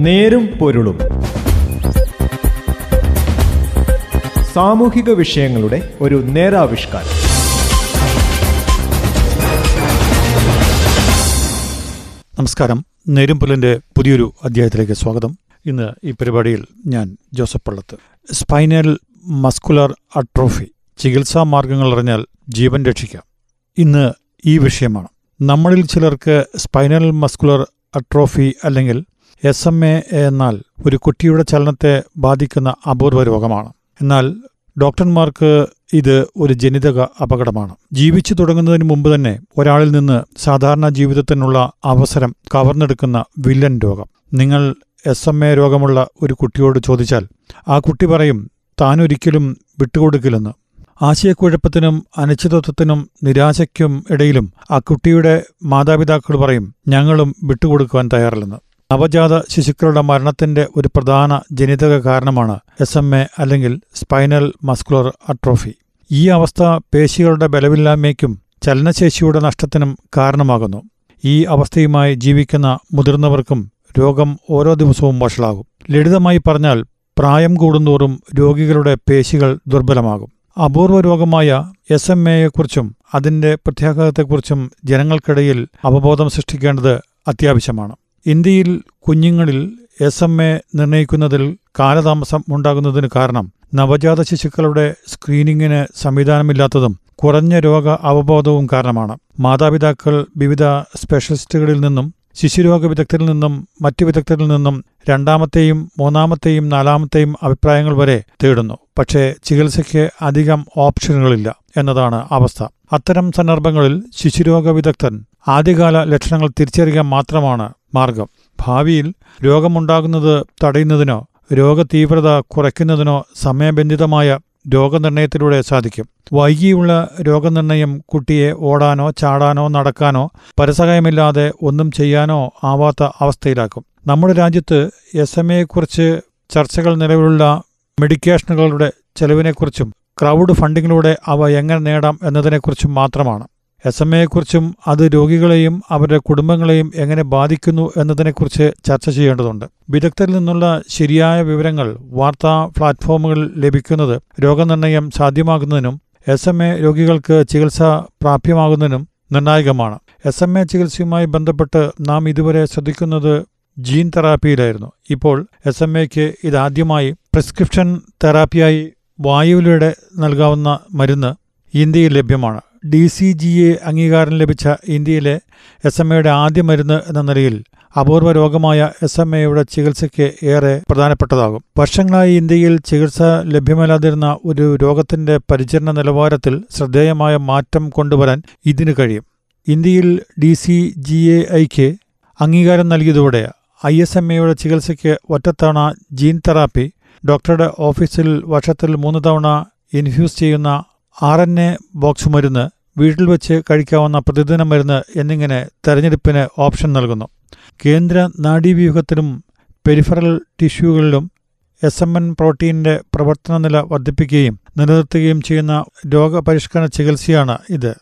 നേരും പൊരുളും. സാമൂഹിക വിഷയങ്ങളുടെ ഒരു നേരാവിഷ്കാരം. നമസ്കാരം. നേരുംപുലിന്റെ പുതിയൊരു അധ്യായത്തിലേക്ക് സ്വാഗതം. ഇന്ന് ഈ പരിപാടിയിൽ ഞാൻ Joseph Pallath. Spinal muscular atrophy ചികിത്സാ മാർഗങ്ങൾ അറിഞ്ഞാൽ ജീവൻ രക്ഷിക്കാം. ഇന്ന് ഈ വിഷയമാണ്. നമ്മളിൽ ചിലർക്ക് സ്പൈനൽ മസ്കുലർ അട്രോഫി അല്ലെങ്കിൽ എസ് എം എ എന്നാൽ ഒരു കുട്ടിയുടെ ചലനത്തെ ബാധിക്കുന്ന അപൂർവ രോഗമാണ്. എന്നാൽ ഡോക്ടർമാർക്ക് ഇത് ഒരു ജനിതക അപകടമാണ്. ജീവിച്ചു തുടങ്ങുന്നതിന് മുമ്പ് തന്നെ ഒരാളിൽ നിന്ന് സാധാരണ ജീവിതത്തിനുള്ള അവസരം കവർന്നെടുക്കുന്ന വില്ലൻ രോഗം. നിങ്ങൾ എസ് എം എ രോഗമുള്ള ഒരു കുട്ടിയോട് ചോദിച്ചാൽ ആ കുട്ടി പറയും താനൊരിക്കലും വിട്ടുകൊടുക്കില്ലെന്ന്. ആശയക്കുഴപ്പത്തിനും അനിശ്ചിതത്വത്തിനും നിരാശയ്ക്കും ഇടയിലും ആ കുട്ടിയുടെ മാതാപിതാക്കൾ പറയും ഞങ്ങളും വിട്ടുകൊടുക്കുവാൻ തയ്യാറില്ലെന്ന്. നവജാത ശിശുക്കളുടെ മരണത്തിന്റെ ഒരു പ്രധാന ജനിതക കാരണമാണ് എസ് എം എ അല്ലെങ്കിൽ സ്പൈനൽ മസ്കുലർ അട്രോഫി. ഈ അവസ്ഥ പേശികളുടെ ബലമില്ലായ്മയ്ക്കും ചലനശേഷിയുടെ നഷ്ടത്തിനും കാരണമാകുന്നു. ഈ അവസ്ഥയുമായി ജീവിക്കുന്ന മുതിർന്നവർക്കും രോഗം ഓരോ ദിവസവും വഷളാകും. ലളിതമായി പറഞ്ഞാൽ പ്രായം കൂടുന്തോറും രോഗികളുടെ പേശികൾ ദുർബലമാകും. അപൂർവ രോഗമായ എസ് എം എയെക്കുറിച്ചും അതിന്റെ പ്രത്യാഘാതത്തെക്കുറിച്ചും ജനങ്ങൾക്കിടയിൽ അവബോധം സൃഷ്ടിക്കേണ്ടത് അത്യാവശ്യമാണ്. ഇന്ത്യയിൽ കുഞ്ഞുങ്ങളിൽ എസ് എം എ നിർണയിക്കുന്നതിൽ കാലതാമസം ഉണ്ടാകുന്നതിന് കാരണം നവജാത ശിശുക്കളുടെ സ്ക്രീനിങ്ങിന് സംവിധാനമില്ലാത്തതും കുറഞ്ഞ രോഗ അവബോധവും കാരണമാണ്. മാതാപിതാക്കൾ വിവിധ സ്പെഷ്യലിസ്റ്റുകളിൽ നിന്നും ശിശുരോഗ വിദഗ്ധരിൽ നിന്നും മറ്റു വിദഗ്ധരിൽ നിന്നും രണ്ടാമത്തെയും മൂന്നാമത്തെയും നാലാമത്തെയും അഭിപ്രായങ്ങൾ വരെ തേടുന്നു. പക്ഷേ ചികിത്സയ്ക്ക് അധികം ഓപ്ഷനുകളില്ല എന്നതാണ് അവസ്ഥ. അത്തരം സന്ദർഭങ്ങളിൽ ശിശുരോഗ വിദഗ്ധൻ ആദ്യകാല ലക്ഷണങ്ങൾ തിരിച്ചറിയാൻ മാത്രമാണ് മാർഗം. ഭാവിയിൽ രോഗമുണ്ടാകുന്നത് തടയുന്നതിനോ രോഗതീവ്രത കുറയ്ക്കുന്നതിനോ സമയബന്ധിതമായ രോഗനിർണയത്തിലൂടെ സാധിക്കും. വൈകിയുള്ള രോഗനിർണയം കുട്ടിയെ ഓടാനോ ചാടാനോ നടക്കാനോ പരസഹായമില്ലാതെ ഒന്നും ചെയ്യാനോ ആവാത്ത അവസ്ഥയിലാക്കും. നമ്മുടെ രാജ്യത്ത് എസ് എം എയെക്കുറിച്ച് ചർച്ചകൾ നിലവിലുള്ള മെഡിക്കേഷനുകളുടെ ചെലവിനെക്കുറിച്ചും ക്രൗഡ് ഫണ്ടിങ്ങിലൂടെ അവ എങ്ങനെ നേടാം എന്നതിനെക്കുറിച്ചും മാത്രമാണ്. എസ് എം എയെക്കുറിച്ചും അത് രോഗികളെയും അവരുടെ കുടുംബങ്ങളെയും എങ്ങനെ ബാധിക്കുന്നു എന്നതിനെക്കുറിച്ച് ചർച്ച ചെയ്യേണ്ടതുണ്ട്. വിദഗ്ധരിൽ നിന്നുള്ള ശരിയായ വിവരങ്ങൾ വാർത്താ പ്ലാറ്റ്ഫോമുകളിൽ ലഭിക്കുന്നത് രോഗനിർണയം സാധ്യമാകുന്നതിനും എസ് എം എ രോഗികൾക്ക് ചികിത്സ പ്രാപ്യമാകുന്നതിനും നിർണായകമാണ്. എസ് എം എ ചികിത്സയുമായി ബന്ധപ്പെട്ട് നാം ഇതുവരെ ശ്രദ്ധിക്കുന്നത് ജീൻ തെറാപ്പിയിലായിരുന്നു. ഇപ്പോൾ എസ് എം എക്ക് ഇതാദ്യമായി പ്രിസ്ക്രിപ്ഷൻ തെറാപ്പിയായി വായുവിലൂടെ നൽകാവുന്ന മരുന്ന് ഇന്ത്യയിൽ ലഭ്യമാണ്. ഡി സി ജി എ അംഗീകാരം ലഭിച്ച ഇന്ത്യയിലെ എസ് എം എയുടെ ആദ്യ മരുന്ന് എന്ന നിലയിൽ അപൂർവ രോഗമായ എസ് എം എയുടെ ചികിത്സയ്ക്ക് ഏറെ പ്രധാനപ്പെട്ടതാകും. വർഷങ്ങളായി ഇന്ത്യയിൽ ചികിത്സ ലഭ്യമല്ലാതിരുന്ന ഒരു രോഗത്തിന്റെ പരിചരണ നിലവാരത്തിൽ ശ്രദ്ധേയമായ മാറ്റം കൊണ്ടുവരാൻ ഇതിന് കഴിയും. ഇന്ത്യയിൽ ഡി സി ജി എ ഐക്ക് അംഗീകാരം നൽകിയതോടെ ഐ എസ് എം എയുടെ ചികിത്സയ്ക്ക് ഒറ്റത്തവണ ജീൻ തെറാപ്പി ഡോക്ടറുടെ ഓഫീസിൽ വർഷത്തിൽ മൂന്ന് തവണ ഇൻഫ്യൂസ് ചെയ്യുന്ന ആർ എൻ എ ബോക്സ് മരുന്ന് വീട്ടിൽ വെച്ച് കഴിക്കാവുന്ന പ്രതിദിന മരുന്ന് എന്നിങ്ങനെ തെരഞ്ഞെടുപ്പിന് ഓപ്ഷൻ നൽകുന്നു. കേന്ദ്ര നാഡീവ്യൂഹത്തിലും പെരിഫറൽ ടിഷ്യൂകളിലും എസ് എം എൻ പ്രോട്ടീനിന്റെ പ്രവർത്തന നില വർദ്ധിപ്പിക്കുകയും നിലനിർത്തുകയും ചെയ്യുന്ന രോഗപരിഷ്കരണ ചികിത്സയാണ് ഇത്.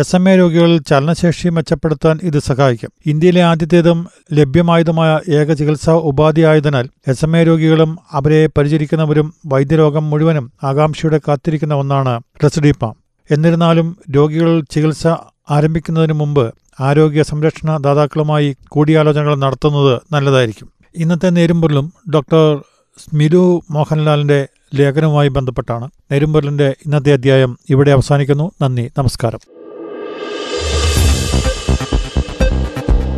എസ് എം എ രോഗികളിൽ ചലനശേഷി മെച്ചപ്പെടുത്താൻ ഇത് സഹായിക്കും. ഇന്ത്യയിലെ ആദ്യത്തേതും ലഭ്യമായതുമായ ഏക ചികിത്സാ ഉപാധിയായതിനാൽ എസ് എം എ രോഗികളും അവരെ പരിചരിക്കുന്നവരും വൈദ്യരോഗം മുഴുവനും ആകാംക്ഷയുടെ കാത്തിരിക്കുന്ന ഒന്നാണ് റെസിഡിപ്പ എന്നിരുന്നാലും രോഗികൾ ചികിത്സ ആരംഭിക്കുന്നതിന് മുമ്പ് ആരോഗ്യ സംരക്ഷണ ദാതാക്കളുമായി കൂടിയാലോചനകൾ നടത്തുന്നത് നല്ലതായിരിക്കും. ഇന്നത്തെ നേരുമ്പൊരുളും ഡോക്ടർ സ്മിരു മോഹൻലാലിന്റെ ലേഖനവുമായി ബന്ധപ്പെട്ടാണ്. നേരുമ്പൊരുളിന്റെ ഇന്നത്തെ അധ്യായം ഇവിടെ അവസാനിക്കുന്നു. നന്ദി. നമസ്കാരം.